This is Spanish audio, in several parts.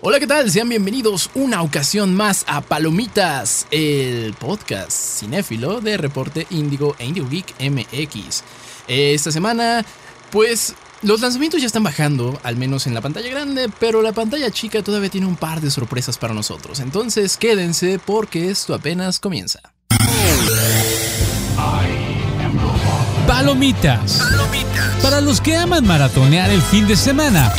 Hola, ¿qué tal? Sean bienvenidos una ocasión más a Palomitas, el podcast cinéfilo de Reporte Índigo e Indigo Geek MX. Esta semana, pues los lanzamientos ya están bajando, al menos en la pantalla grande, pero la pantalla chica todavía tiene un par de sorpresas para nosotros. Entonces quédense porque esto apenas comienza. Palomitas. Para los que aman maratonear el fin de semana.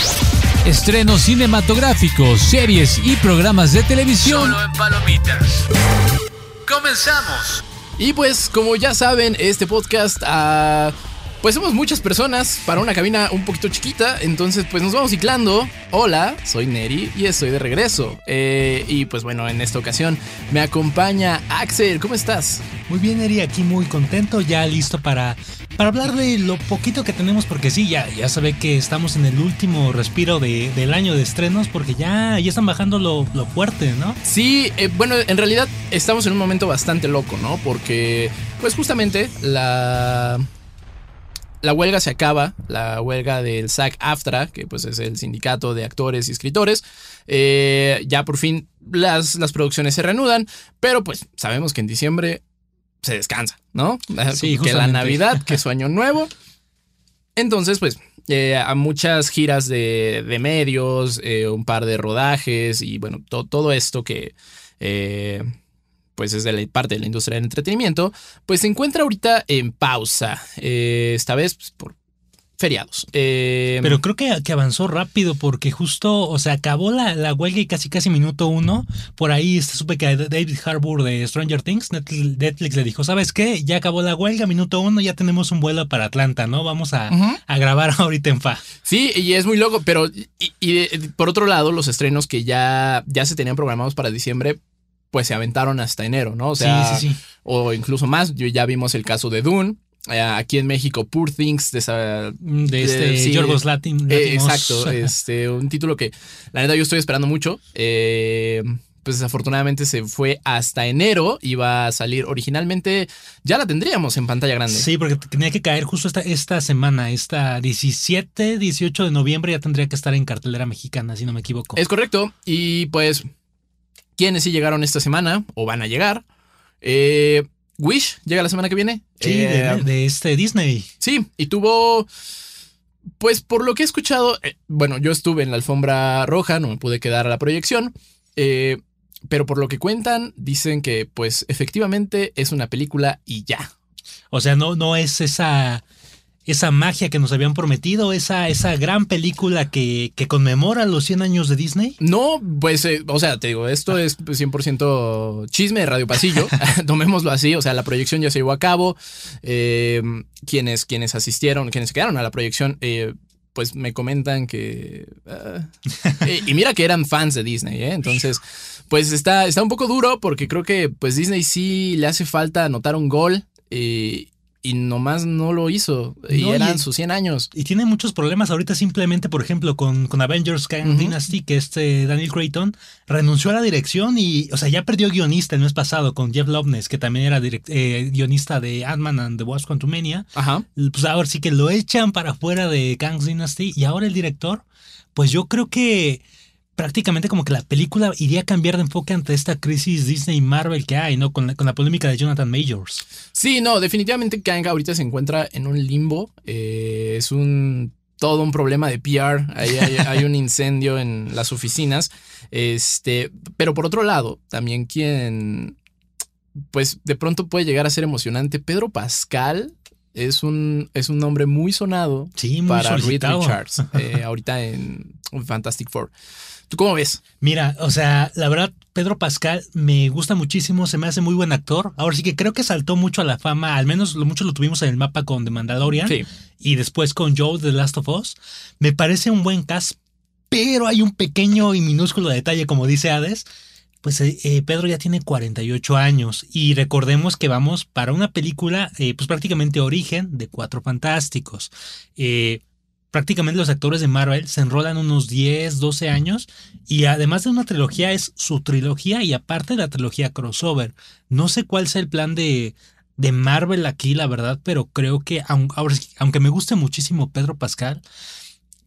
Estrenos cinematográficos, series y programas de televisión. Solo en Palomitas. Comenzamos. Y pues, como ya saben, este podcast, ah, pues somos muchas personas para una cabina un poquito chiquita, entonces pues nos vamos ciclando. Hola, soy Neri y estoy de regreso. Eh, y pues bueno, en esta ocasión me acompaña Axel, ¿cómo estás? Muy bien, Eri, aquí muy contento, ya listo para, para hablar de lo poquito que tenemos, porque sí, ya, ya se ve que estamos en el último respiro de- del año de estrenos, porque ya, ya están bajando lo, lo fuerte, ¿no? Sí, eh, bueno, en realidad estamos en un momento bastante loco, ¿no? Porque pues justamente la... La huelga se acaba, la huelga del SAG-AFTRA, que pues es el sindicato de actores y escritores. Eh, ya por fin las, las producciones se reanudan, pero pues sabemos que en diciembre se descansa, ¿no? Sí, que la. Navidad, que su año nuevo. Entonces, pues, eh, a muchas giras de, de medios, eh, un par de rodajes y bueno, to- todo esto que eh, pues es de la parte de la industria del entretenimiento, pues se encuentra ahorita en pausa. Eh, esta vez pues, por feriados. Eh, Pero creo que, que avanzó rápido, porque justo, o sea, acabó la, la huelga y casi casi minuto uno. Por ahí supe que David Harbour de Stranger Things, Netflix, Netflix le dijo, ¿sabes qué? Ya acabó la huelga, minuto uno, ya tenemos un vuelo para Atlanta, ¿no? Vamos a, a grabar ahorita en FA. Sí, y es muy loco, pero y, y, por otro lado, los estrenos que ya, ya se tenían programados para diciembre, pues se aventaron hasta enero, ¿no? O sea, sí, sí, sí. o incluso más. Yo ya vimos el caso de Dune. eh, aquí en México, Poor Things, de, esa- Mm, De este de- sí, Yorgos Latin. eh, exacto, este, un título que la neta yo estoy esperando mucho. eh, pues desafortunadamente se fue hasta enero. Iba a salir originalmente, ya la tendríamos en pantalla grande. Sí, porque tenía que caer justo esta, esta semana, esta 17, 18 de noviembre ya tendría que estar en cartelera mexicana, si no me equivoco. Es correcto. Y pues, ¿quiénes sí llegaron esta semana o van a llegar? Eh, Wish llega la semana que viene. sí, Eh, de, de este Disney. Sí, y tuvo. Pues por lo que he escuchado, eh, bueno, yo estuve en la alfombra roja, no me pude quedar a la proyección. eh, pero por lo que cuentan, dicen que, pues, efectivamente es una película y ya. O sea, no, no es esa, esa magia que nos habían prometido, esa, esa gran película que, que conmemora los 100 años de Disney. No, pues, eh, o sea, te digo, esto es pues, 100% chisme de Radio Pasillo, tomémoslo así, o sea, la proyección ya se llevó a cabo, eh, quienes, quienes asistieron, quienes quedaron a la proyección, eh, pues me comentan que... ah, y mira que eran fans de Disney, ¿eh? Entonces, pues está, está un poco duro porque creo que pues Disney sí le hace falta anotar un gol eh, y nomás no lo hizo, y No, y- eran sus 100 años. Y tiene muchos problemas ahorita simplemente, por ejemplo, con, con Avengers Kang. Dynasty, que este Daniel Creighton renunció a la dirección y, o sea, ya perdió guionista el mes pasado con Jeff Loveness, que también era direct- eh, guionista de Ant-Man and the Wasp Quantumania. Ajá. Pues ahora sí que lo echan para afuera de Kang's Dynasty y ahora el director, pues yo creo que prácticamente como que la película iría a cambiar de enfoque ante esta crisis Disney Marvel que hay, ¿no? Con la, con la polémica de Jonathan Majors. Sí, no, definitivamente Kang ahorita se encuentra en un limbo. eh, es un todo un problema de PR. Ahí hay, hay un incendio en las oficinas. Este, pero por otro lado, también quien, pues de pronto puede llegar a ser emocionante. Pedro Pascal es un, es un nombre muy sonado Sí, muy para Reed. Richards eh, ahorita en Fantastic Four. ¿Tú cómo ves? Mira, o sea, la verdad, Pedro Pascal me gusta muchísimo, se me hace muy buen actor. Ahora sí que creo que saltó mucho a la fama, al menos lo mucho lo tuvimos en el mapa con The Mandalorian Sí. y después con Joe The Last of Us. Me parece un buen cast, pero hay un pequeño y minúsculo detalle, como dice Hades. Pues eh, eh, Pedro ya tiene 48 años y recordemos que vamos para una película, eh, pues prácticamente origen de Cuatro Fantásticos. Eh, prácticamente los actores de Marvel se enrolan unos 10, 12 años y además de una trilogía es su trilogía y aparte la trilogía crossover. No sé cuál sea el plan de, de Marvel aquí, la verdad, pero creo que aunque me guste muchísimo Pedro Pascal,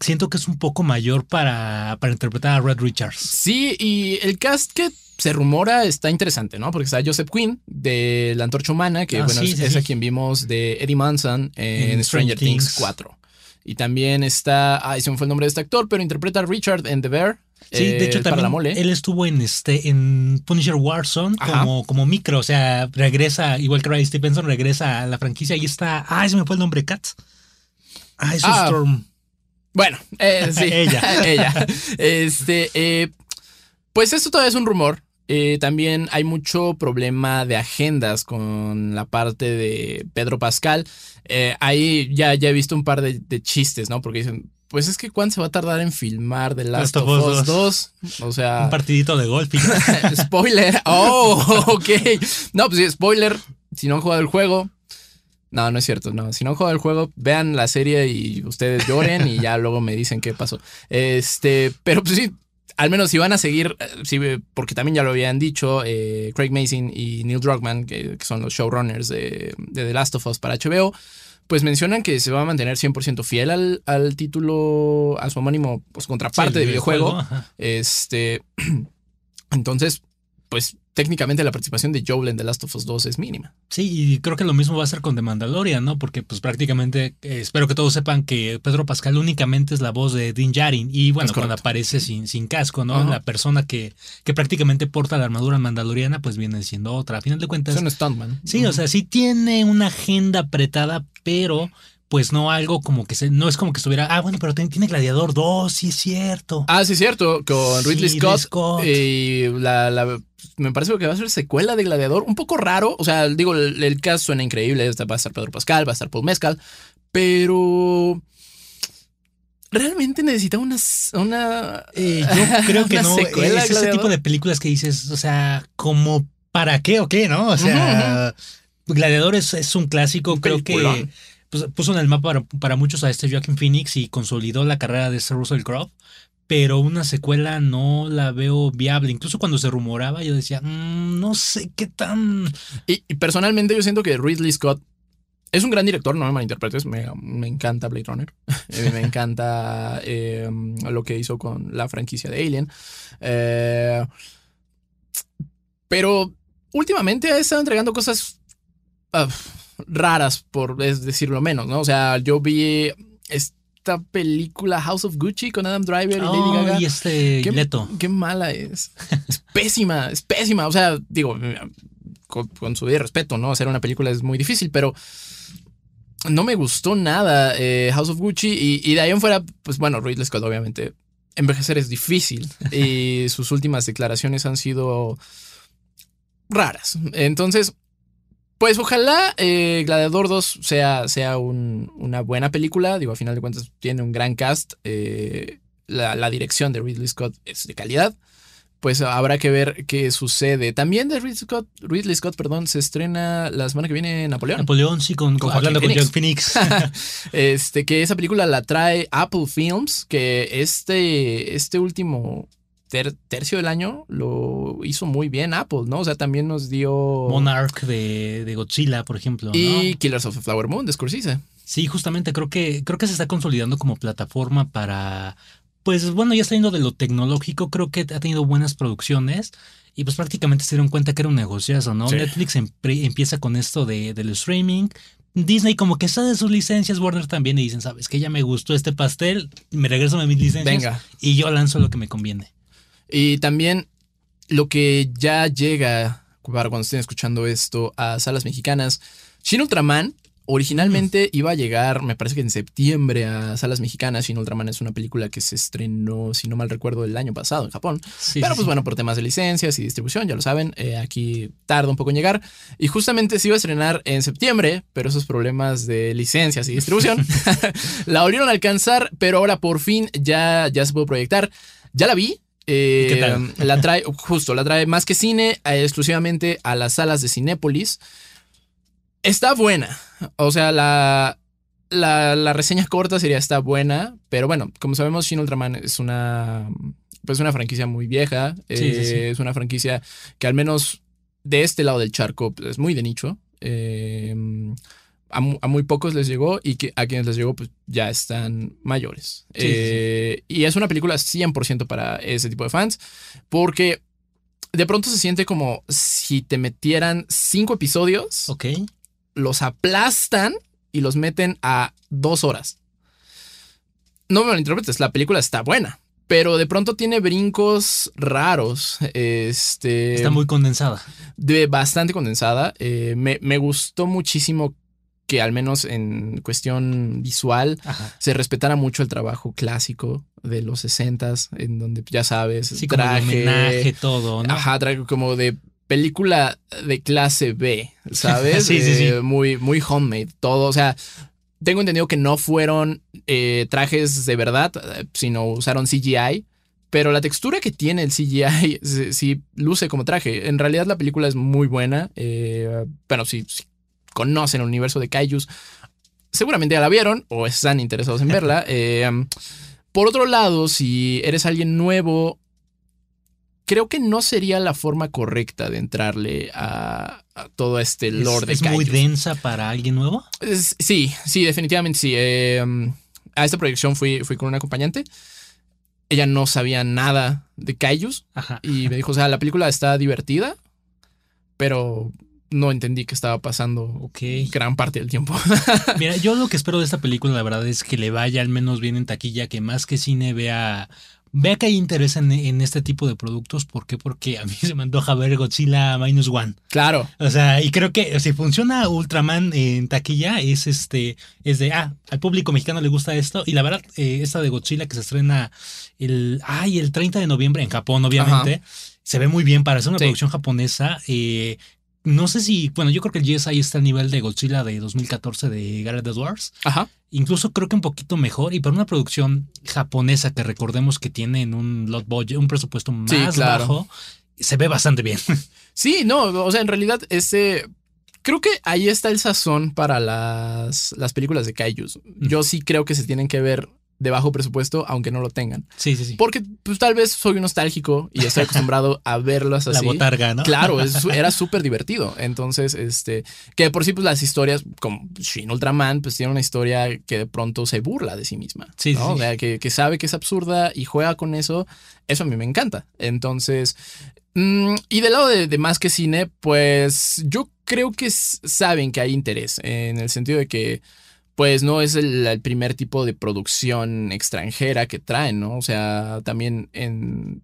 siento que es un poco mayor para, para interpretar a Red Richards. Sí, y el cast que se rumora está interesante, ¿no? Porque está Joseph Quinn de La Antorcha Humana, que Ah, bueno, sí, es, sí, es a quien vimos de Eddie Munson en, En Stranger Things. 4. Y también está, ay, se me fue el nombre de este actor, pero interpreta a Richard en The Bear. Sí, eh, de hecho la también mole. él estuvo en este en Punisher Warzone Ajá. como, como micro, o sea, regresa, igual que Ray Stevenson, regresa a la franquicia y está, ay, se me fue el nombre, Kat. Ay, Sue Ah, Storm. Bueno, eh, sí. Ella. Ella. Este, eh, pues esto todavía es un rumor. Eh, también hay mucho problema de agendas con la parte de Pedro Pascal. Eh, ahí ya, ya he visto un par de, de chistes, ¿no? Porque dicen, pues es que ¿cuánto se va a tardar en filmar The Last, of Us 2? O sea, Un partidito de golf. spoiler. Oh, ok. No, pues sí, spoiler. Si no han jugado el juego. No, no es cierto. No, si no han jugado el juego, vean la serie y ustedes lloren y ya luego me dicen qué pasó. Este, pero pues sí, al menos si van a seguir, eh, sí, porque también ya lo habían dicho eh, Craig Mason y Neil Druckmann, que, que son los showrunners de, de The Last of Us para HBO, pues mencionan que se va a mantener 100% fiel al, al título, a su homónimo, pues contraparte Sí, de videojuego. ajá. Este. Entonces, pues técnicamente la participación de Joel en The Last of Us 2 es mínima. Sí, y creo que lo mismo va a ser con The Mandalorian, ¿no? Porque pues prácticamente eh, espero que todos sepan que Pedro Pascal únicamente es la voz de Din Djarin y bueno, cuando aparece sin, sin casco, ¿no? La persona que, que prácticamente porta la armadura mandaloriana pues viene siendo otra. A final de cuentas, Es un stuntman. sí, o sea, sí tiene una agenda apretada, pero pues no algo como que se, no es como que estuviera, ah, bueno, pero tiene, Gladiador 2, sí es cierto. Ah, sí, es cierto. Con Sí, Ridley Scott. Scott. Y la, la- me parece que va a ser secuela de Gladiador. Un poco raro. O sea, digo, el, el cast suena increíble. Está- Va a estar Pedro Pascal, va a estar Paul Mescal. Pero. Realmente necesita una. una Eh, yo creo que no. secuela es ese tipo de películas que dices, o sea, como para qué o qué, ¿no? O sea, Gladiador es, es un clásico, creo que. Pues, puso en el mapa para, muchos a este Joaquin Phoenix y consolidó la carrera de Russell Crowe. Pero una secuela no la veo viable. Incluso cuando se rumoraba, yo decía, "Mm, no sé qué tan. Y, personalmente yo siento que Ridley Scott es un gran director, no me malinterpretes, me, me encanta Blade Runner, Eh, me encanta eh, lo que hizo con la franquicia de Alien, Eh, pero últimamente ha estado entregando cosas ah, raras, por es decirlo menos, ¿no? O sea, yo vi esta película House of Gucci con Adam Driver y Lady Gaga. Y este ¿Qué, Leto. qué mala es. Es pésima, es pésima. O sea, digo, con, con su debido respeto, ¿no? Hacer una película es muy difícil, pero no me gustó nada eh, House of Gucci. Y, y de ahí en fuera, pues bueno, Ridley Scott, obviamente, envejecer es difícil. y sus últimas declaraciones han sido raras. Entonces, pues ojalá eh, Gladiador 2 sea, sea un- una buena película. Digo, a final de cuentas tiene un gran cast. eh, la, la dirección de Ridley Scott es de calidad. Pues habrá que ver qué sucede. También de Ridley Scott, Ridley Scott, perdón, se estrena la semana que viene Napoleón. Napoleón, sí, con, con- Joaquín Phoenix. Phoenix. este, que esa película la trae Apple Films, que este, este último ter- tercio del año lo hizo muy bien Apple, ¿no? O sea, también nos dio... Monarch de, de Godzilla, por ejemplo. ¿no? Y Killers of the Flower Moon de Scorsese. Sí, justamente creo que creo que se está consolidando como plataforma para pues bueno, ya saliendo de lo tecnológico, creo que ha tenido buenas producciones y pues prácticamente se dieron cuenta que era un negociazo, ¿no? Sí. Netflix empieza con esto de, del streaming. Disney como que está de sus licencias, Warner también, y dicen, sabes que ya me gustó este pastel, me regreso a mis licencias Venga. y yo lanzo lo que me conviene. Y también lo que ya llega para cuando estén escuchando esto a salas mexicanas. Shin Ultraman originalmente iba a llegar, me parece que en septiembre a salas mexicanas. Shin Ultraman es una película que se estrenó, si no mal recuerdo, el año pasado en Japón. Sí, Pero pues sí. bueno, por temas de licencias y distribución, ya lo saben, eh, aquí tarda un poco en llegar. Y justamente se iba a estrenar en septiembre, pero esos problemas de licencias y distribución la volvieron a alcanzar, pero ahora por fin ya, ya se puede proyectar. Ya la vi. Eh, ¿Qué tal? La trae, justo, la trae más que cine, eh, exclusivamente a las salas de Cinépolis. Está buena. O sea, la, la, la reseña corta sería está buena, pero bueno, como sabemos, Shin Ultraman es una, pues una franquicia muy vieja. Sí, eh, sí. Es una franquicia que al menos de este lado del charco pues, es muy de nicho. Eh, a, mu- a muy pocos les llegó y que a quienes les llegó pues ya están mayores. Sí, sí, sí. Eh, Y es una película 100% para ese tipo de fans porque de pronto se siente como si te metieran cinco episodios, Ok. los aplastan y los meten a dos horas. No me malinterpretes, la película está buena. Pero de pronto tiene brincos raros. Este. Está muy condensada. de bastante condensada. Eh, me, me gustó muchísimo que al menos en cuestión visual Ajá. se respetara mucho el trabajo clásico de los 60s, en donde ya sabes, Sí, como el homenaje, todo, ¿no? ajá, traje como de película de clase B, ¿sabes? Sí, sí, sí. Eh, Muy, muy homemade, todo, o sea, tengo entendido que no fueron eh, trajes de verdad, sino usaron CGI. Pero la textura que tiene el CGI sí, sí luce como traje. En realidad la película es muy buena. Eh, pero si, si conocen el universo de Kaijus, seguramente ya la vieron o están interesados en verla. Eh, por otro lado, si eres alguien nuevo, creo que no sería la forma correcta de entrarle a, a todo este Es, lore de es muy densa para alguien nuevo. Es- sí, sí, definitivamente sí. Eh, a esta proyección fui, fui con una acompañante. Ella no sabía nada de Kaijus Ajá. y me dijo, o sea, la película está divertida, pero no entendí qué estaba pasando Ok. gran parte del tiempo. Mira, yo lo que espero de esta película, la verdad, es que le vaya al menos bien en taquilla, que más que cine vea. Vea que hay interés en, en este tipo de productos. ¿Por qué? Porque a mí se me antoja ver Godzilla Minus One. claro, O sea, y creo que si funciona Ultraman en taquilla, es este, es de, ah, al público mexicano le gusta esto. Y la verdad, eh, esta de Godzilla que se estrena el, ay, el 30 de noviembre en Japón, obviamente, se ve muy bien para ser una Sí. producción japonesa. eh, no sé si, bueno, yo creo que el GSI está al nivel de Godzilla de 2014 de Gareth Edwards. ajá. Incluso creo que un poquito mejor. Y para una producción japonesa que recordemos que tiene en un lot budget, un presupuesto más Sí, claro. bajo, se ve bastante bien. Sí, no, o sea, en realidad ese... Creo que ahí está el sazón para las, las películas de Kaijus. Yo sí creo que se tienen que ver de bajo presupuesto, aunque no lo tengan. Sí, sí, sí. Porque pues tal vez soy un nostálgico y estoy acostumbrado a verlas La así. botarga, ¿no? Claro, es era súper divertido. Entonces, este, que por sí, pues las historias, como Shin Ultraman, pues tiene una historia que de pronto se burla de sí misma. Sí, ¿no? sí. O sea, que, que sabe que es absurda y juega con eso. Eso a mí me encanta. Entonces, mm, y del lado de, de más que cine, pues yo creo que saben que hay interés en el sentido de que. Pues no es el, el primer tipo de producción extranjera que traen, ¿no? O sea, también en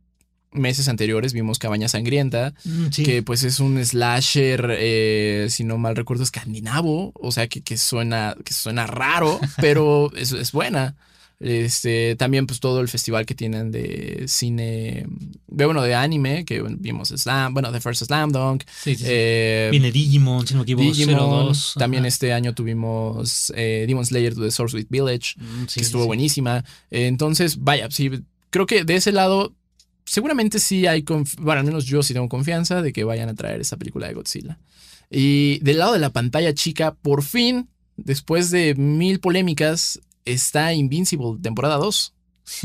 meses anteriores vimos Cabaña Sangrienta, Mm, sí. que pues es un slasher, eh, si no mal recuerdo, escandinavo, o sea que, que suena, que suena raro, pero es, es buena. Este, también pues todo el festival que tienen de cine, de, bueno, de anime, que vimos Slam, bueno, The First Slam Dunk, Sí, sí, sí. eh, Viene Digimon, si no me equivoco, Digimon, 02. también Ajá. este año tuvimos eh, Demon Slayer to the Source Village, Mm, que estuvo buenísima. Entonces, vaya, sí, creo que de ese lado, seguramente sí hay, bueno, al menos yo sí tengo confianza de que vayan a traer esta película de Godzilla. Y del lado de la pantalla chica, por fin, después de mil polémicas, está Invincible, temporada 2.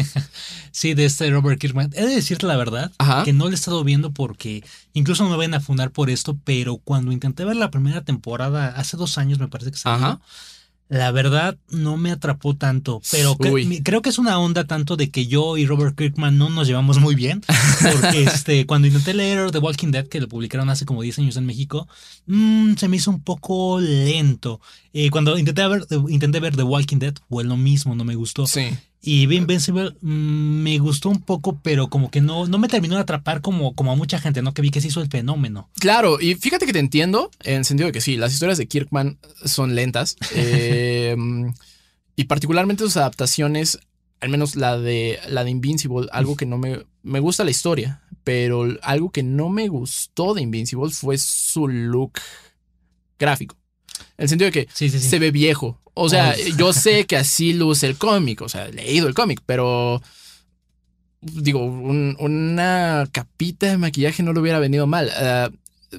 Sí, de este Robert Kirkman. He de decirte la verdad, Ajá. que no lo he estado viendo porque incluso no me vayan a fundar por esto, pero cuando intenté ver la primera temporada, hace dos años me parece que salió, Ajá. La verdad no me atrapó tanto, pero creo que es una onda tanto de que yo y Robert Kirkman no nos llevamos muy bien, porque este, cuando intenté leer The Walking Dead, que lo publicaron hace como 10 años en México, mm, se me hizo un poco lento. Eh, cuando intenté ver, intenté ver The Walking Dead, fue lo mismo, no me gustó. Sí. Y Invincible mm, me gustó un poco, pero como que no, no me terminó de atrapar como, como a mucha gente, ¿no? Que vi que se hizo el fenómeno. Claro, y fíjate que te entiendo en el sentido de que sí, las historias de Kirkman son lentas. eh, y particularmente sus adaptaciones, al menos la de, la de Invincible, algo que no me, me gusta la historia, pero algo que no me gustó de Invincible fue su look gráfico. En el sentido de que Sí, sí, sí. se ve viejo. O sea, Oh. yo sé que así luce el cómic, o sea, he leído el cómic, pero digo, un- una capita de maquillaje no le hubiera venido mal. Ah,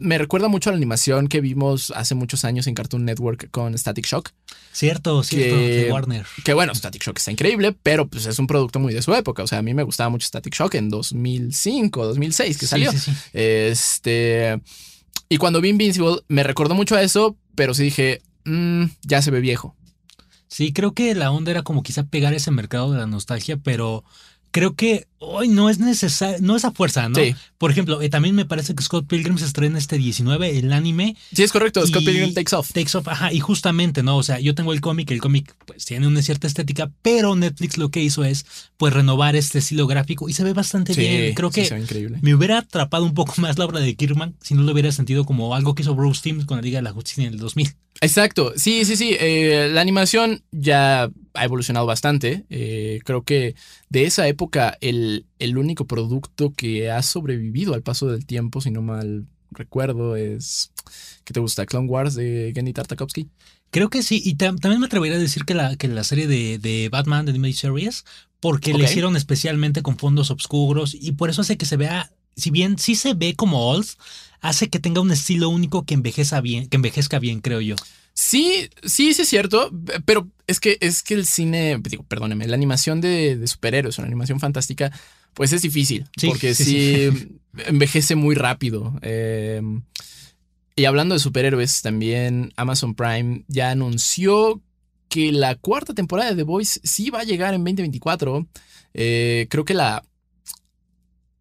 me recuerda mucho a la animación que vimos hace muchos años en Cartoon Network con Static Shock. Cierto, cierto, Que- de Warner. Que bueno, Static Shock está increíble, pero pues es un producto muy de su época. O sea, a mí me gustaba mucho Static Shock en 2005, 2006 que Sí, salió. sí, sí. Este. Y cuando vi Invincible, me recordó mucho a eso, pero sí dije, mm, ya se ve viejo. Sí, creo que la onda era como quizá pegar ese mercado de la nostalgia, pero creo que hoy no es necesario, no es a fuerza, ¿no? Sí. Por ejemplo, eh, también me parece que Scott Pilgrim se estrena este 19, el anime. Sí, es correcto. Scott Pilgrim Takes Off. Takes Off, ajá, y justamente, ¿no? O sea, yo tengo el cómic, el cómic pues tiene una cierta estética, pero Netflix lo que hizo es pues renovar este estilo gráfico y se ve bastante Sí, bien. Creo sí, que se ve increíble. me hubiera atrapado un poco más la obra de Kirkman si no lo hubiera sentido como algo que hizo Bruce Timm con la Liga de la Justicia en el 2000. Exacto, sí, sí, sí. eh, la animación ya ha evolucionado bastante. eh, creo que de esa época el, el único producto que ha sobrevivido al paso del tiempo, si no mal recuerdo, es... ¿Qué te gusta? Clone Wars de Genny Tartakovsky. Creo que sí, y tam- también me atrevería a decir que la, que la serie de, de Batman de Animated Series, porque Ok. le hicieron especialmente con fondos oscuros y por eso hace que se vea, si bien sí se ve como old, hace que tenga un estilo único que envejeza bien, que envejezca bien, creo yo. Sí, sí, sí es cierto, pero es que, es que el cine, digo, perdóneme, la animación de, de superhéroes, una animación fantástica, pues es difícil, Sí, porque sí, sí, envejece muy rápido. eh, y hablando de superhéroes, también Amazon Prime ya anunció que la cuarta temporada de The Voice sí va a llegar en 2024. Eh, creo que la...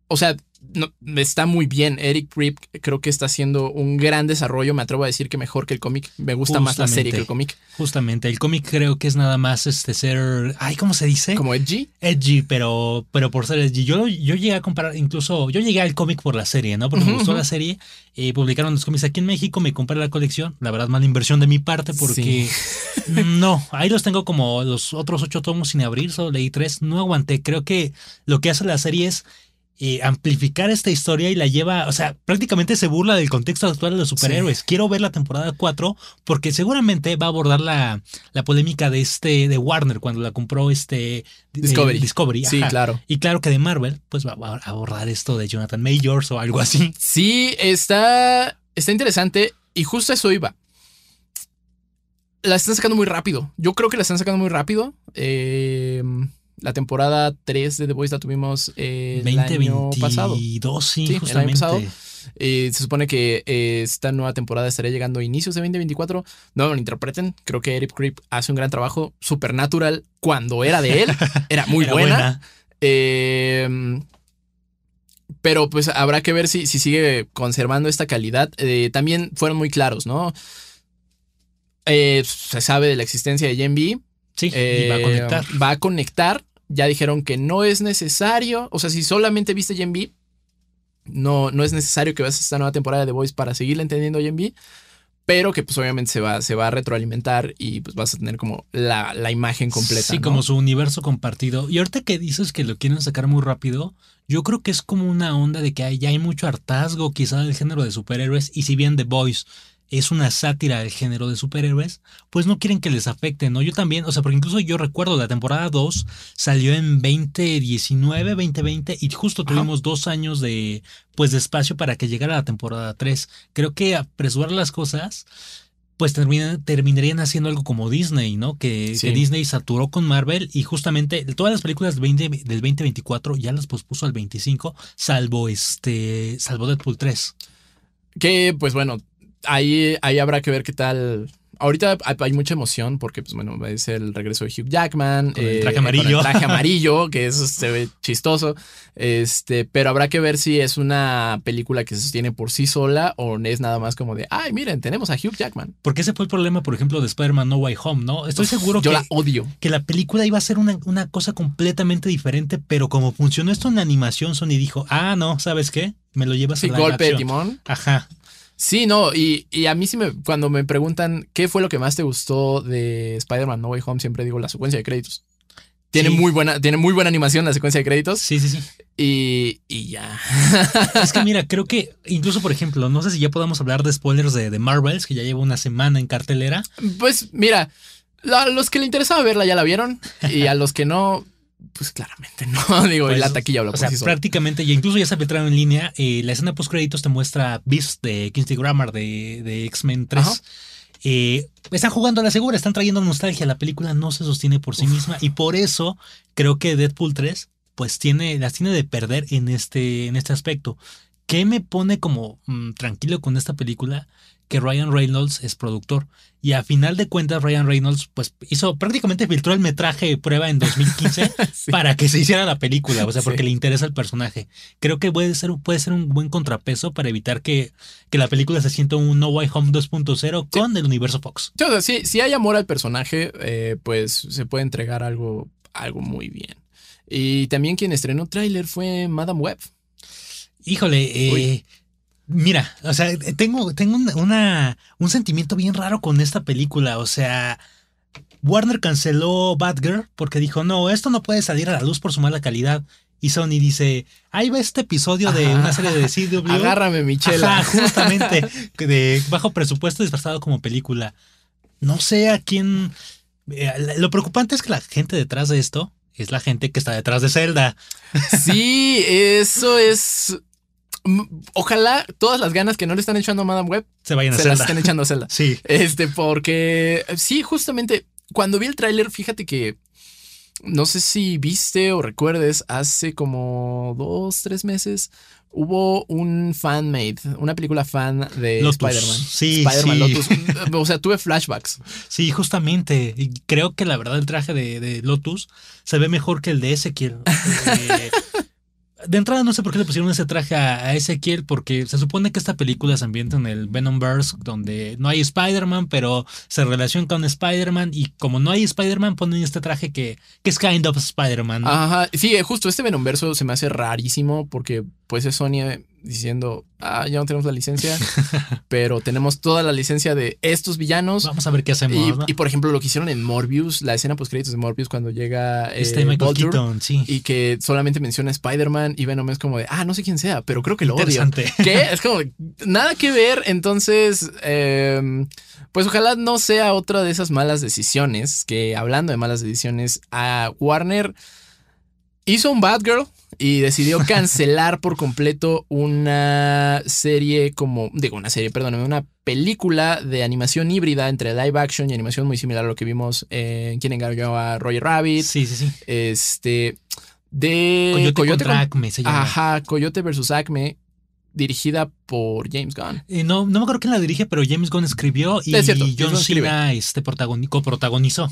O sea, no, está muy bien. Eric Rip creo que está haciendo un gran desarrollo. Me atrevo a decir que mejor que el cómic. Me gusta más la serie que el cómic. Justamente, el cómic creo que es nada más este ser, ay, ¿cómo se dice? Como edgy. Edgy, pero, pero por ser edgy. Yo, yo llegué a comprar, incluso, yo llegué al cómic por la serie, ¿no? Porque me gustó la serie. eh, publicaron los cómics aquí en México, me compré la colección. La verdad, mala inversión de mi parte porque no, ahí los tengo como los otros ocho tomos sin abrir, solo leí tres. No aguanté. Creo que lo que hace la serie es eh, amplificar esta historia y la lleva, o sea, prácticamente se burla del contexto actual de los superhéroes. Quiero ver la temporada 4 porque seguramente va a abordar la, la polémica de este de Warner cuando la compró este eh, Discovery. Discovery, Sí, ajá. claro. Y claro que de Marvel, pues va a abordar esto de Jonathan Majors o algo así. Sí, está, está interesante y justo eso iba. La están sacando muy rápido. Yo creo que la están sacando muy rápido. Eh, la temporada 3 de The Voice la tuvimos eh, el año pasado. 2022, sí, Sí, el año pasado. Eh, se supone que eh, esta nueva temporada estaría llegando a inicios de 2024. No me lo interpreten. Creo que Eric Creep hace un gran trabajo. Supernatural, cuando era de él, era muy Era buena. Eh, pero pues habrá que ver si, si sigue conservando esta calidad. Eh, también fueron muy claros, ¿no? Se sabe de la existencia de Gen B. Sí, Eh, y va a conectar. Va a conectar. Ya dijeron que no es necesario. O sea, si solamente viste Gen B, no, no es necesario que veas esta nueva temporada de The Voice para seguirle entendiendo Gen B. Pero que pues obviamente se va, se va a retroalimentar y pues vas a tener como la, la imagen completa. Sí, ¿no? como su universo compartido. Y ahorita que dices que lo quieren sacar muy rápido, yo creo que es como una onda de que hay, ya hay mucho hartazgo quizá del género de superhéroes. Y si bien The Voice es una sátira del género de superhéroes, pues no quieren que les afecte, ¿no? Yo también, o sea, porque incluso yo recuerdo la temporada 2 salió en 2019, 2020 y justo Ajá. tuvimos dos años de, pues, de espacio para que llegara la temporada 3. Creo que apresurar las cosas pues termina- terminarían haciendo algo como Disney, ¿no? Que, Sí. que Disney saturó con Marvel y justamente todas las películas del, 20 del 2024 ya las pospuso al 25, salvo este, salvo Deadpool 3. Que, pues bueno, ahí, ahí habrá que ver qué tal. Ahorita hay, mucha emoción porque, pues bueno, es el regreso de Hugh Jackman. Con el eh, traje con amarillo. el traje amarillo, que eso se ve chistoso. Este, pero habrá que ver si es una película que se sostiene por sí sola o es nada más como de, ay, miren, tenemos a Hugh Jackman. Porque ese fue el problema, por ejemplo, de Spider-Man No Way Home, ¿no? Estoy seguro Yo que, la odio. que la película iba a ser una, una cosa completamente diferente, pero como funcionó esto en animación, Sony dijo, ah, no, ¿sabes qué? Me lo llevas Sí, a la golpe de timón. Ajá. Sí, no, y, y a mí sí me, cuando me preguntan qué fue lo que más te gustó de Spider-Man No Way Home, siempre digo la secuencia de créditos. Tiene Sí. muy buena, tiene muy buena animación la secuencia de créditos. Sí, sí, sí. Y, y ya. Es que mira, creo que incluso, por ejemplo, no sé si ya podamos hablar de spoilers de, de Marvels, que ya lleva una semana en cartelera. Pues mira, a los que le interesaba verla ya la vieron. Y a los que no, pues claramente no. Digo, Pues, la taquilla habla O por sea, sí sola. prácticamente, y incluso ya se filtraron en línea, eh, la escena post créditos te muestra Beast de Kingsley Grammer de, de X-Men 3. Ajá. Eh, están jugando a la segura, están trayendo nostalgia. La película no se sostiene por sí misma y por eso creo que Deadpool 3 pues tiene, las tiene de perder en este, en este aspecto. ¿Qué me pone como mm, tranquilo con esta película? Que Ryan Reynolds es productor. Y a final de cuentas, Ryan Reynolds, pues hizo prácticamente filtró el metraje de prueba en 2015 Sí. para que se hiciera la película. O sea, porque Sí. le interesa el personaje. Creo que puede ser, puede ser un buen contrapeso para evitar que, que la película se sienta un No Way Home 2.0 con el universo Fox. Sí, o sea, si, si hay amor al personaje, eh, pues se puede entregar algo, algo muy bien. Y también quien estrenó tráiler fue Madame Web. Híjole, eh. Mira, o sea, tengo, tengo una, un sentimiento bien raro con esta película. O sea, Warner canceló Batgirl porque dijo, no, esto no puede salir a la luz por su mala calidad. Y Sony dice, ahí va este episodio de Ajá. una serie de CW. Agárrame, Michela. Ajá, justamente, de bajo presupuesto disfrazado como película. No sé a quién... eh, Lo preocupante es que la gente detrás de esto es la gente que está detrás de Zelda. Sí, eso es. Ojalá todas las ganas que no le están echando a Madame Web Se vayan a se las estén echando a Zelda. Sí. Este, porque sí, justamente cuando vi el tráiler, fíjate que no sé si viste o recuerdes, hace como dos, tres meses hubo un fan-made, una película fan de. Spider-Man. Sí, Spider-Man sí. Lotus. O sea, tuve flashbacks. Sí, justamente. Y creo que la verdad el traje de, de Lotus se ve mejor que el de Ezequiel. Eh, de entrada no sé por qué le pusieron ese traje a, Ezequiel, porque se supone que esta película se ambienta en el Venomverse, donde no hay Spider-Man, pero se relaciona con Spider-Man, y como no hay Spider-Man, ponen este traje que, es kind of Spider-Man. Ajá, sí, eh, justo este Venomverso se me hace rarísimo porque pues es Sony diciendo, ah, ya no tenemos la licencia, pero tenemos toda la licencia de estos villanos. Vamos a ver qué hacemos. Y, ¿no? y, por ejemplo, lo que hicieron en Morbius, la escena post créditos de Morbius cuando llega eh, este Michael Vulture, Keaton, sí. y que solamente menciona Spider-Man y Venom es como de, ah, no sé quién sea, pero creo que lo odio. ¿Qué? Es como nada que ver. Entonces, eh, pues ojalá no sea otra de esas malas decisiones. Que hablando de malas decisiones, a Warner hizo un Batgirl y decidió cancelar por completo una serie como, digo, una serie, perdóname, una película de animación híbrida entre live action y animación muy similar a lo que vimos en Quien engañó a Roger Rabbit. Sí, sí, sí. Este, de Coyote, Coyote contra con- Acme se llama. Ajá, Coyote versus Acme, dirigida por James Gunn. Eh, no, no me acuerdo quién la dirige, pero James Gunn escribió y Es cierto, James John. Cena este, protagoni- coprotagonizó.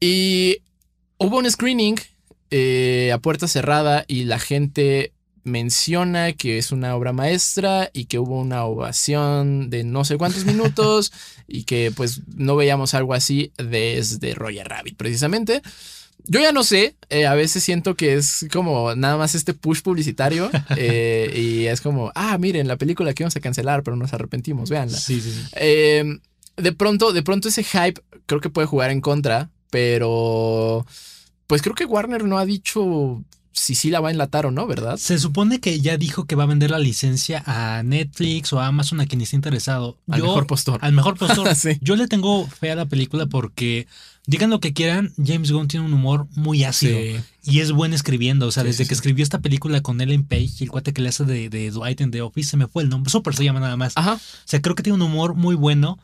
Y hubo un screening eh, a puerta cerrada y la gente menciona que es una obra maestra y que hubo una ovación de no sé cuántos minutos y que pues no veíamos algo así desde Roger Rabbit precisamente. Yo ya no sé, eh, a veces siento que es como nada más este push publicitario eh, y es como, ah, miren, la película que íbamos a cancelar, pero nos arrepentimos, véanla. Sí, sí, sí. Eh, de pronto, de pronto ese hype creo que puede jugar en contra, pero pues creo que Warner no ha dicho si sí la va a enlatar o no, ¿verdad? Se supone que ya dijo que va a vender la licencia a Netflix o a Amazon a quien esté interesado. Al Yo- mejor postor. Al mejor postor. Sí. Yo le tengo fe a la película porque, digan lo que quieran, James Gunn tiene un humor muy ácido Sí. y es buen escribiendo. O sea, Sí, desde que escribió esta película con Ellen Page y el cuate que le hace de, de Dwight en The Office, se me fue el nombre. Super se llama nada más. Ajá. O sea, creo que tiene un humor muy bueno.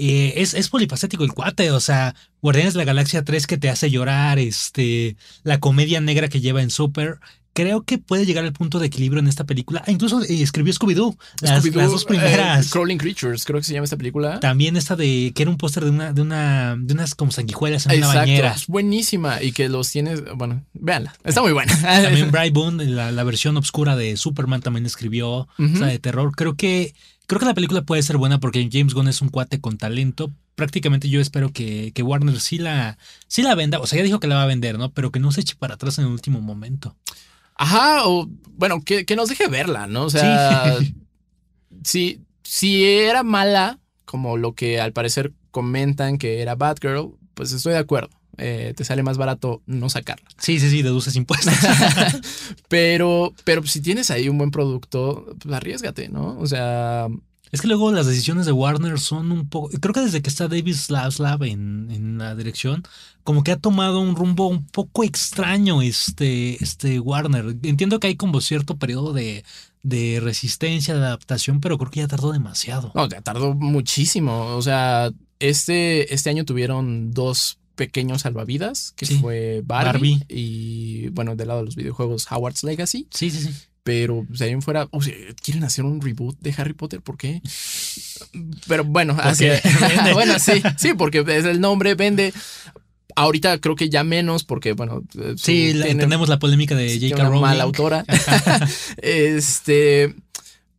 Eh, es, es polifacético el cuate, o sea, Guardianes de la Galaxia 3 que te hace llorar, este, la comedia negra que lleva en Super. Creo que puede llegar al punto de equilibrio en esta película. Ah, incluso eh, escribió Scooby-Doo, las, Scooby-Doo, las dos primeras. eh, Crawling Creatures, creo que se llama esta película. También esta de que era un póster de una, de una, de unas como sanguijuelas en una Exacto, bañera. es buenísima y que los tienes, bueno, véanla, está muy buena. También Bright Boone, la, la versión obscura de Superman también escribió, Ujú. o sea, de terror. Creo que, creo que la película puede ser buena porque James Gunn es un cuate con talento. Prácticamente yo espero que, que Warner sí la, sí la venda. O sea, ya dijo que la va a vender, ¿no? Pero que no se eche para atrás en el último momento. Ajá, o bueno, que, que nos deje verla, ¿no? O sea, si, si era mala, como lo que al parecer comentan que era Batgirl, pues estoy de acuerdo. Eh, te sale más barato no sacarla. Sí, sí, sí, deduces impuestos. pero, pero si tienes ahí un buen producto, pues arriesgate, ¿no? O sea, es que luego las decisiones de Warner son un poco. Creo que desde que está David Slav en, en la dirección, como que ha tomado un rumbo un poco extraño este, este Warner. Entiendo que hay como cierto periodo de, de resistencia, de adaptación, pero creo que ya tardó demasiado. no, ya tardó muchísimo. O sea, este, este año tuvieron dos pequeños salvavidas, que Sí. fue Barbie, Barbie. y, bueno, del lado de los videojuegos, Howard's Legacy. Sí, sí, sí. Pero pues, de ahí en fuera, o sea, quieren hacer un reboot de Harry Potter, ¿por qué? Pero bueno, así, bueno, sí, sí, porque es el nombre, vende. Ahorita creo que ya menos, porque bueno, eh, Sí, la- tiene- entendemos la polémica de J.K. Rowling. mala autora. este,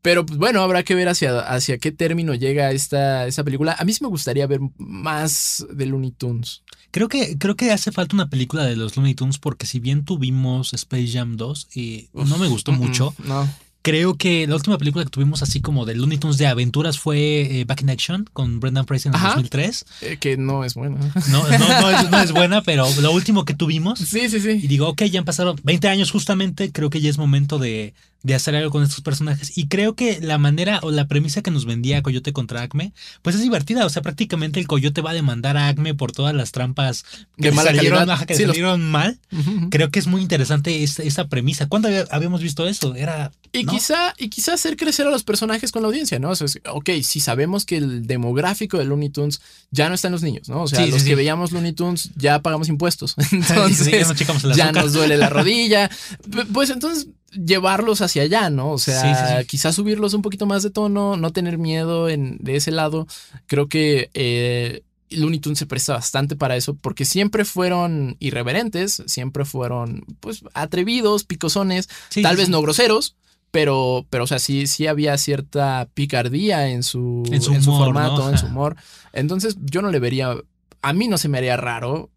pero pues, bueno, habrá que ver hacia, hacia qué término llega esta, esta película. A mí sí me gustaría ver más de Looney Tunes. Creo que, creo que hace falta una película de los Looney Tunes porque si bien tuvimos Space Jam 2 y no me gustó mucho, No. creo que la última película que tuvimos así como de Looney Tunes de aventuras fue eh, Back in Action con Brendan Fraser en el Ajá. 2003. eh, que no es bueno. No, no, no, es, no es buena, pero lo último que tuvimos Sí, sí, y sí. digo, ok, ya han pasado 20 años justamente, creo que ya es momento de, de hacer algo con estos personajes. Y creo que la manera o la premisa que nos vendía Coyote contra Acme, pues es divertida. O sea, prácticamente el Coyote va a demandar a Acme por todas las trampas que De mala salieron, ajá, que Sí, le los- salieron mal. Creo que es muy interesante esta premisa. ¿Cuándo había- habíamos visto eso? Era... Y ¿no? quizá, y quizá hacer crecer a los personajes con la audiencia, ¿no? O sea, es- ok, si sabemos que el demográfico de Looney Tunes ya no está en los niños, ¿no? O sea, Sí, los sí. que veíamos Looney Tunes ya pagamos impuestos. Entonces, ya nos ya nos duele la rodilla. Pues entonces llevarlos hacia allá, ¿no? O sea, Sí, sí, sí. quizás subirlos un poquito más de tono, no tener miedo en, de ese lado. Creo que eh, Looney Tunes se presta bastante para eso porque siempre fueron irreverentes, siempre fueron pues atrevidos, picosones, tal vez no groseros. Pero, pero, o sea, sí, sí había cierta picardía en su, En su humor, formato, ¿no? en su humor. Entonces, yo no le vería. A mí no se me haría raro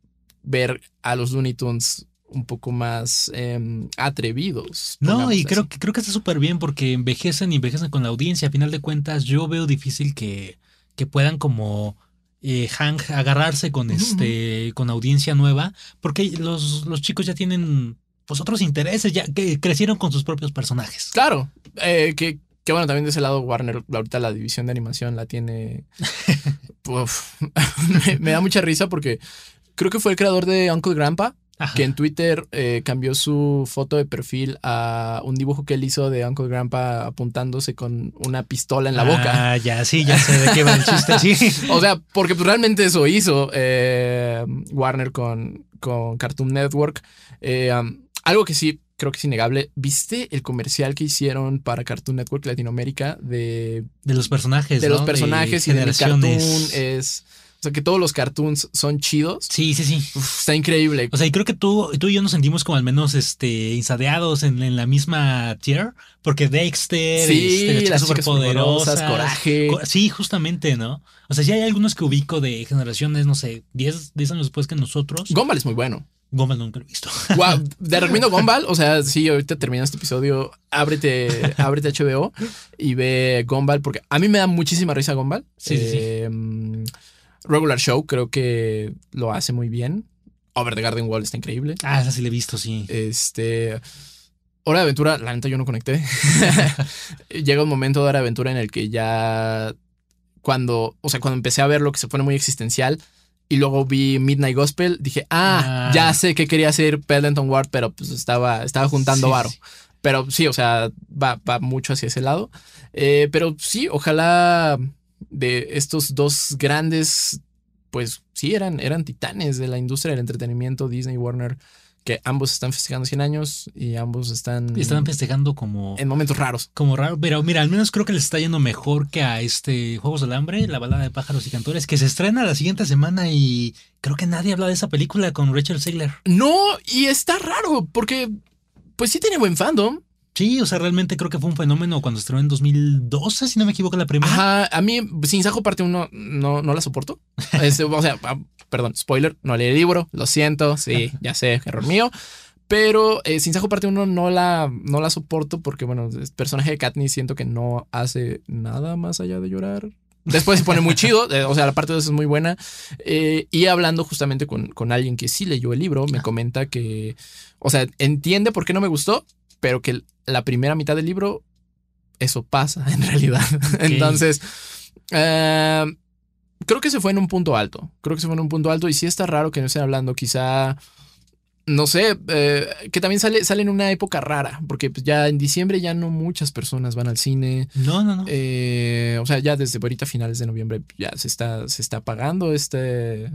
ver a los Looney Tunes un poco más em, atrevidos. No, y creo que, creo que está súper bien porque envejecen y envejecen con la audiencia. A final de cuentas, yo veo difícil que, que puedan como eh, hang, agarrarse con este, con audiencia nueva, porque los, los chicos ya tienen pues otros intereses, ya que crecieron con sus propios personajes. Claro, eh, que, que bueno, también de ese lado Warner, ahorita la división de animación la tiene... Uf, me, me da mucha risa porque creo que fue el creador de Uncle Grandpa. Ajá. que en Twitter eh, cambió su foto de perfil a un dibujo que él hizo de Uncle Grandpa apuntándose con una pistola en la boca. Ah, ya, sí, ya sé de qué va el chiste, sí. O sea, porque pues, realmente eso hizo eh, Warner con, con Cartoon Network. Eh, um, algo que sí creo que es innegable. ¿Viste el comercial que hicieron para Cartoon Network Latinoamérica de, De los personajes. de los personajes y de mi cartoon? Es, o sea, que todos los cartoons son chidos. Sí, sí, sí. Uf, está increíble. O sea, y creo que tú, tú y yo nos sentimos como al menos este insadeados en, en la misma tier, porque Dexter, Sí, este, las superpoderosas, Coraje. Co- Sí, justamente, ¿no? O sea, sí hay algunos que ubico de generaciones, no sé, 10, 10 años después que nosotros. Gumball es muy bueno. Gumball nunca lo he visto. Guau, te recomiendo Gumball. O sea, sí, ahorita termina este episodio. Ábrete, ábrete HBO y ve Gumball, porque a mí me da muchísima risa Gumball. Sí, sí, sí. Regular Show creo que lo hace muy bien. Over the Garden Wall está increíble. Ah, esa sí la he visto, sí. Este. Hora de Aventura, la neta yo no conecté. Llega un momento de Hora de Aventura en el que ya. Cuando. O sea, cuando empecé a ver lo que se pone muy existencial. Y luego vi Midnight Gospel, dije, ah, Ah. ya sé que quería hacer Pendleton Ward, pero pues estaba, estaba juntando Sí, varo. sí. Pero sí, o sea, va, va mucho hacia ese lado. Eh, pero sí, ojalá de estos dos grandes, pues sí, eran, eran titanes de la industria del entretenimiento, Disney y Warner, que ambos están festejando 100 años y ambos están, Están festejando como, en momentos raros. como raro, pero mira, al menos creo que les está yendo mejor que a este Juegos del Hambre, la balada de pájaros y cantores, que se estrena la siguiente semana y creo que nadie habla de esa película con Rachel Zegler. No, y está raro, porque pues sí tiene buen fandom. Sí, o sea, realmente creo que fue un fenómeno cuando estrenó en 2012, si no me equivoco, la primera. Ajá, a mí, Sin Sajo parte 1 no, no la soporto. O sea, ah, perdón, spoiler, no leí el libro, lo siento, sí, ya sé, error mío. Pero eh, Sin Sajo parte 1 no la, no la soporto porque, bueno, el personaje de Katniss siento que no hace nada más allá de llorar. Después se pone muy chido, eh, o sea, la parte 2 es muy buena. Eh, y hablando justamente con, con alguien que sí leyó el libro, me comenta que, o sea, entiende por qué no me gustó, pero que la primera mitad del libro, eso pasa en realidad. Entonces, eh, creo que se fue en un punto alto. Creo que se fue en un punto alto y sí está raro que no estén hablando. Quizá, no sé, eh, que también sale, sale en una época rara, porque pues, ya en diciembre ya no muchas personas van al cine. No, no, no. Eh, o sea, ya desde ahorita finales de noviembre ya se está, se está apagando este,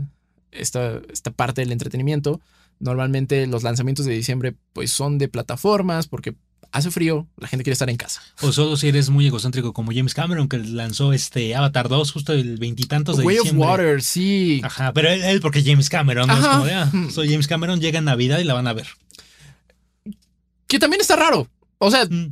esta, esta parte del entretenimiento. Normalmente los lanzamientos de diciembre pues son de plataformas porque hace frío, la gente quiere estar en casa. O solo si eres muy egocéntrico como James Cameron, que lanzó este Avatar 2 justo el veintitantos de Way of diciembre. Water, sí. Ajá, pero él, él porque James Cameron, ¿no? Es como de, ah, soy James Cameron, llega en Navidad y la van a ver. Que también está raro. O sea, Mm.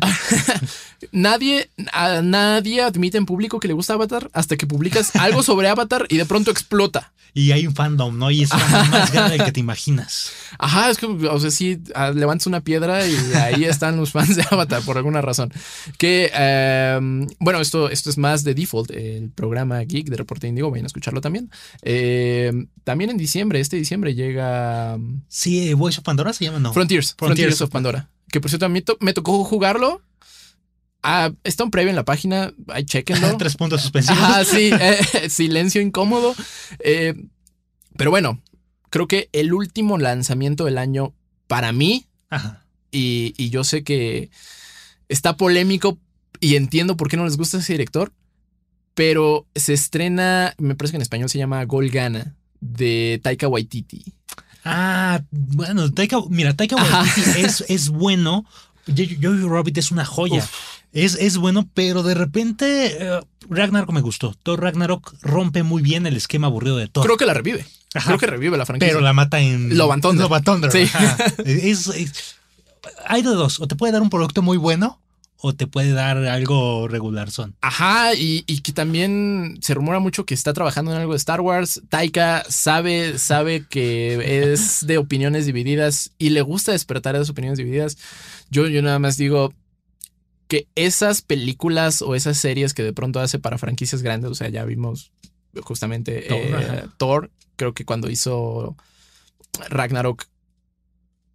nadie, a nadie admite en público que le gusta Avatar hasta que publicas algo sobre Avatar y de pronto explota. Y hay un fandom, ¿no? Y es más grande del que te imaginas. Ajá, es que, o sea, sí, ah, levantas una piedra y ahí están los fans de Avatar por alguna razón. Que, eh, bueno, esto, esto es más de default, el programa Geek de Reporte Indigo, vayan a escucharlo también. Eh, también en diciembre, este diciembre llega Sí, eh, Voice of Pandora se llama, ¿no? Frontiers, Frontiers. Frontiers of Pandora. Que por cierto, a mí to- me tocó jugarlo. Ah, está un previo en la página, ahí chequenlo. Tres puntos suspensivos. Ah, sí, eh, silencio incómodo. Eh, pero bueno, creo que el último lanzamiento del año para mí, Ajá. y, y yo sé que está polémico y entiendo por qué no les gusta ese director, pero se estrena, me parece que en español se llama Golgana, de Taika Waititi. Ah, bueno, Taika, mira, Taika. Waititi es, es bueno. Yo- Jojo Rabbit es una joya. Es, es bueno, pero de repente eh, Ragnarok me gustó. Thor Ragnarok rompe muy bien el esquema aburrido de Thor. Creo que la revive. Ajá. Creo que revive la franquicia. pero la mata en Love and Thunder. Love and Thunder, Sí. es- hay de dos. O te puede dar un producto muy bueno o te puede dar algo regular son. Ajá, y, y que también se rumora mucho que está trabajando en algo de Star Wars. Taika sabe, sabe que es de opiniones divididas y le gusta despertar esas opiniones divididas. Yo, yo nada más digo que esas películas o esas series que de pronto hace para franquicias grandes, o sea, ya vimos justamente Thor, eh. Thor, creo que cuando hizo Ragnarok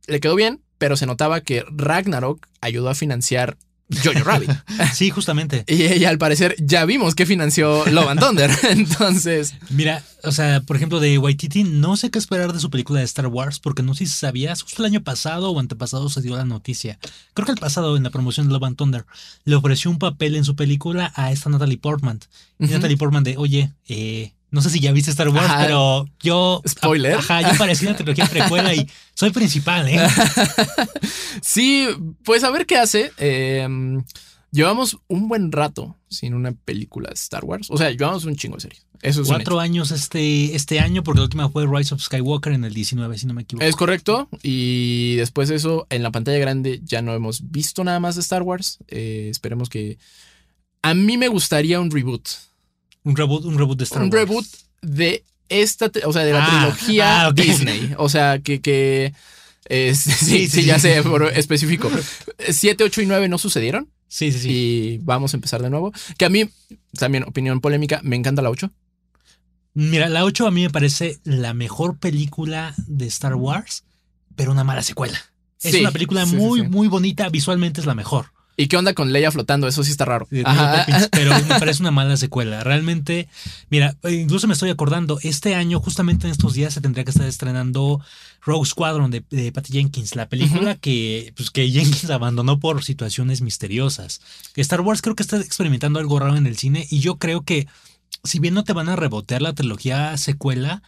le quedó bien, pero se notaba que Ragnarok ayudó a financiar Jojo Rabbit. Sí, justamente. Y, y al parecer ya vimos que financió Love and Thunder. Entonces, Mira, o sea, por ejemplo, de Waititi, no sé qué esperar de su película de Star Wars, porque no sé si sabías, justo el año pasado o antepasado se dio la noticia. Creo que el pasado, en la promoción de Love and Thunder, le ofreció un papel en su película a esta Natalie Portman. Y. Natalie Portman de, oye, eh, no sé si ya viste Star Wars, Ajá. pero yo... Spoiler. Ajá, yo aparecí en la trilogía precuela y soy principal, ¿eh? sí, pues a ver qué hace. Eh, llevamos un buen rato sin una película de Star Wars. O sea, llevamos un chingo de series. Eso es Cuatro años este, este año, porque la última fue Rise of Skywalker en el 19, si no me equivoco. Es correcto. Y después de eso, en la pantalla grande ya no hemos visto nada más de Star Wars. Eh, esperemos que. A mí me gustaría un reboot. Un reboot, un reboot de Star un Wars. reboot de esta, o sea, de la Ah, trilogía ah. Disney. O sea, que, que eh, sí, sí, sí, ya sé, por específico. 7, 8 y 9 no sucedieron. Sí, sí, sí. Y vamos a empezar de nuevo. Que a mí, también opinión polémica, me encanta la 8. Mira, la 8 a mí me parece la mejor película de Star Wars, pero una mala secuela. Es una película muy, muy bonita, visualmente es la mejor. ¿Y qué onda con Leia flotando? Eso sí está raro. Poppins, pero me parece una mala secuela. Realmente, mira, incluso me estoy acordando, este año, justamente en estos días, se tendría que estar estrenando Rogue Squadron de, de Patty Jenkins, la película que, pues, que Jenkins abandonó por situaciones misteriosas. Star Wars creo que está experimentando algo raro en el cine y yo creo que, si bien no te van a rebotear la trilogía secuela,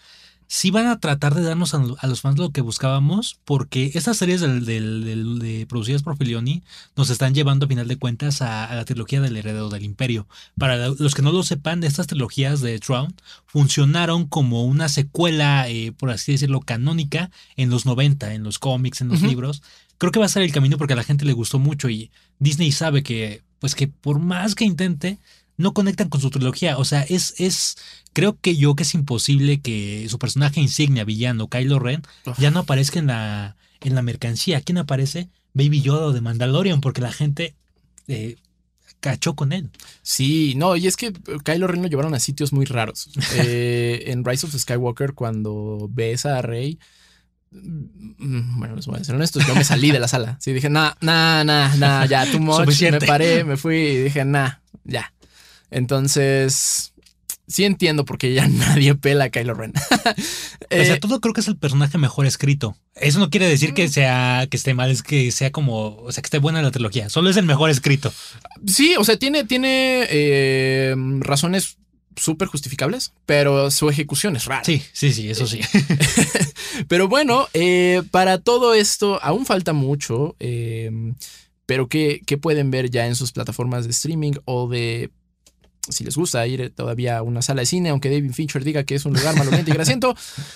sí van a tratar de darnos a, a los fans lo que buscábamos, porque estas series del, del- del- de, producidas por Filioni nos están llevando a final de cuentas a, a la trilogía del heredero del imperio. Para los que no lo sepan, estas trilogías de Throne funcionaron como una secuela, eh, por así decirlo, canónica en los 90, en los cómics, en los libros. Creo que va a ser el camino porque a la gente le gustó mucho y Disney sabe que, pues que por más que intente, no conectan con su trilogía. O sea, es, es, creo que yo que es imposible que su personaje insignia, villano, Kylo Ren, Uf. ya no aparezca en la, en la mercancía. ¿Quién aparece? Baby Yoda o de Mandalorian, porque la gente eh, cachó con él. Sí, no, y es que Kylo Ren lo llevaron a sitios muy raros. Eh, en Rise of Skywalker, cuando ves a Rey. mm, Bueno, les voy a ser honestos, yo me salí de la sala. Sí, dije, nah, nah, nah, nah, ya, too much. Suficiente. Me paré, me fui y dije, nah, ya. Entonces, sí entiendo porque ya nadie pela a Kylo Ren. Pese Eh, a todo, creo que es el personaje mejor escrito. Eso no quiere decir que sea que esté mal, es que sea como, o sea, que esté buena la trilogía. Solo es el mejor escrito. Sí, o sea, tiene, tiene eh, razones súper justificables, pero su ejecución es rara. Sí, sí, sí, eso sí. Pero bueno, eh, para todo esto aún falta mucho. eh, pero que, que pueden ver ya en sus plataformas de streaming o de si les gusta ir todavía a una sala de cine, aunque David Fincher diga que es un lugar maloliente y grasiento,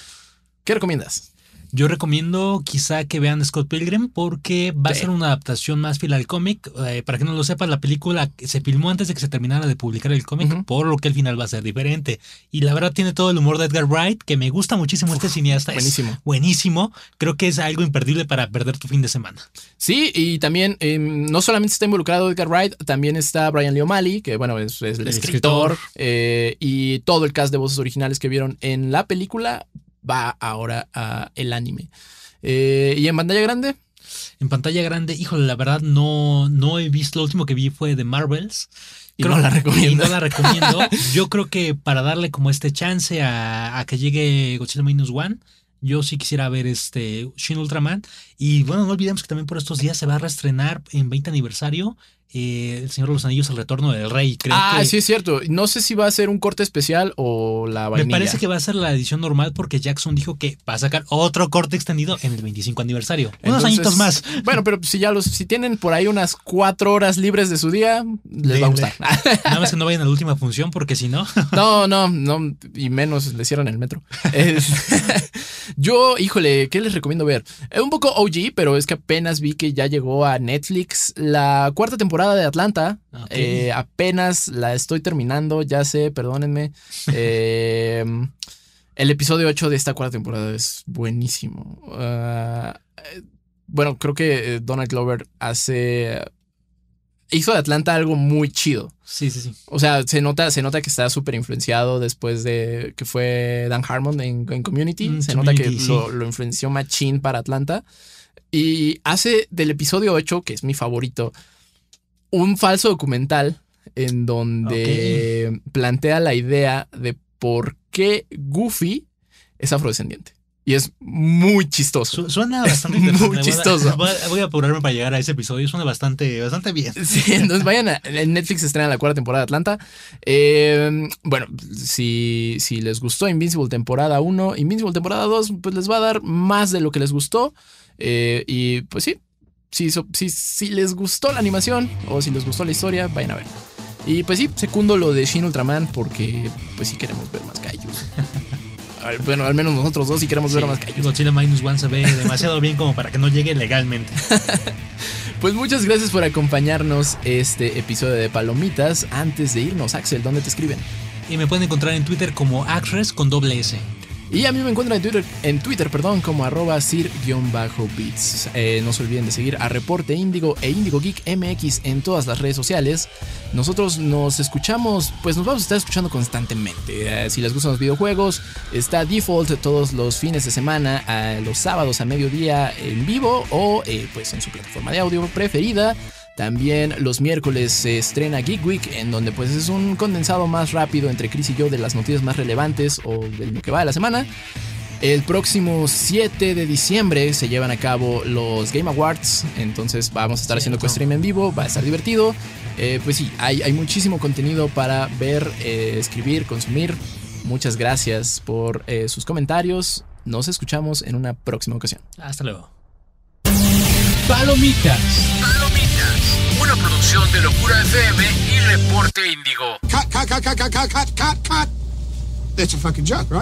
¿qué recomiendas? Yo recomiendo quizá que vean Scott Pilgrim porque va a ser una adaptación más fiel al cómic. Eh, para que no lo sepan, la película se filmó antes de que se terminara de publicar el cómic, por lo que el final va a ser diferente. Y la verdad tiene todo el humor de Edgar Wright, que me gusta muchísimo este cineasta. Es buenísimo. buenísimo. Creo que es algo imperdible para perder tu fin de semana. Sí, y también eh, no solamente está involucrado Edgar Wright, también está Brian Lee O'Malley, que bueno, es, es el, El escritor, escritor. eh, y todo el cast de voces originales que vieron en la película va ahora a el anime. Eh, y en pantalla grande, En pantalla grande, híjole, la verdad no, no he visto. Lo último que vi fue de Marvels. Y no la recomiendo. Y no la recomiendo. Yo creo que para darle como este chance a, a que llegue Godzilla Minus One, yo sí quisiera ver este Shin Ultraman. Y bueno, no olvidemos que también por estos días se va a reestrenar en 20 aniversario eh, El Señor de los Anillos, El Retorno del Rey. Creo ah, que sí es cierto. No sé si va a ser un corte especial o la me vainilla. parece que va a ser la edición normal porque Jackson dijo que va a sacar otro corte extendido en el 25 aniversario. Unos añitos más. Bueno, pero si ya los, si tienen por ahí unas cuatro horas libres de su día, les va a gustar. Nada más que no vayan a la última función porque si no... No, no, no, y menos le cierran el metro. Es- yo, híjole, ¿qué les recomiendo ver? Es un poco OG, pero es que apenas vi que ya llegó a Netflix la cuarta temporada de Atlanta. Eh, apenas la estoy terminando, ya sé, perdónenme. Eh, el episodio 8 de esta cuarta temporada es buenísimo. Ah, eh, bueno, creo que eh, Donald Glover hace... Hizo de Atlanta algo muy chido. Sí, sí, sí. O sea, se nota, se nota que está súper influenciado después de que fue Dan Harmon en, en Community. Mm, se nota que lo, influenció Machine para Atlanta. Y hace del episodio 8, que es mi favorito, un falso documental en donde plantea la idea de por qué Goofy es afrodescendiente. Y es muy chistoso. Su- Suena bastante muy interesante. Voy a- chistoso. Voy a, voy a apurarme para llegar a ese episodio. Suena bastante, bastante bien. Sí, entonces vayan a Netflix estrena la cuarta temporada de Atlanta. Eh, bueno, si, si les gustó Invincible temporada 1, Invincible temporada 2, pues les va a dar más de lo que les gustó. Eh, y pues sí, si, si, si les gustó la animación o si les gustó la historia, vayan a ver. Y pues sí, secundo lo de Shin Ultraman porque pues sí queremos ver más kaijus. Bueno, al menos nosotros dos sí queremos ver más kaijus. Godzilla Minus One se ve demasiado bien como para que no llegue legalmente. Pues muchas gracias por acompañarnos este episodio de Palomitas. Antes de irnos, Axel, ¿dónde te escriben? Y me pueden encontrar en Twitter como Acres con doble S. Y a mí me encuentran en Twitter, en Twitter perdón, como arroba sir-beats. Eh, no se olviden de seguir a Reporte Índigo e Índigo Geek MX en todas las redes sociales. Nosotros nos escuchamos, pues nos vamos a estar escuchando constantemente. Eh, si les gustan los videojuegos, está Default todos los fines de semana, los sábados a mediodía en vivo o eh, pues en su plataforma de audio preferida. También los miércoles se estrena Geek Week, en donde pues es un condensado más rápido entre Chris y yo de las noticias más relevantes o de lo que va de la semana. El próximo 7 de diciembre se llevan a cabo los Game Awards, entonces vamos a estar haciendo co-stream en vivo, va a estar divertido. Eh, pues sí, hay, hay muchísimo contenido para ver, eh, escribir, consumir. Muchas gracias por eh, sus comentarios. Nos escuchamos en una próxima ocasión. Hasta luego. Palomitas. Palomitas, una producción de Locura FM y Reporte Índigo. Cut, cut, cut, cut, cut, cut, cut, cut. That's a fucking joke, right?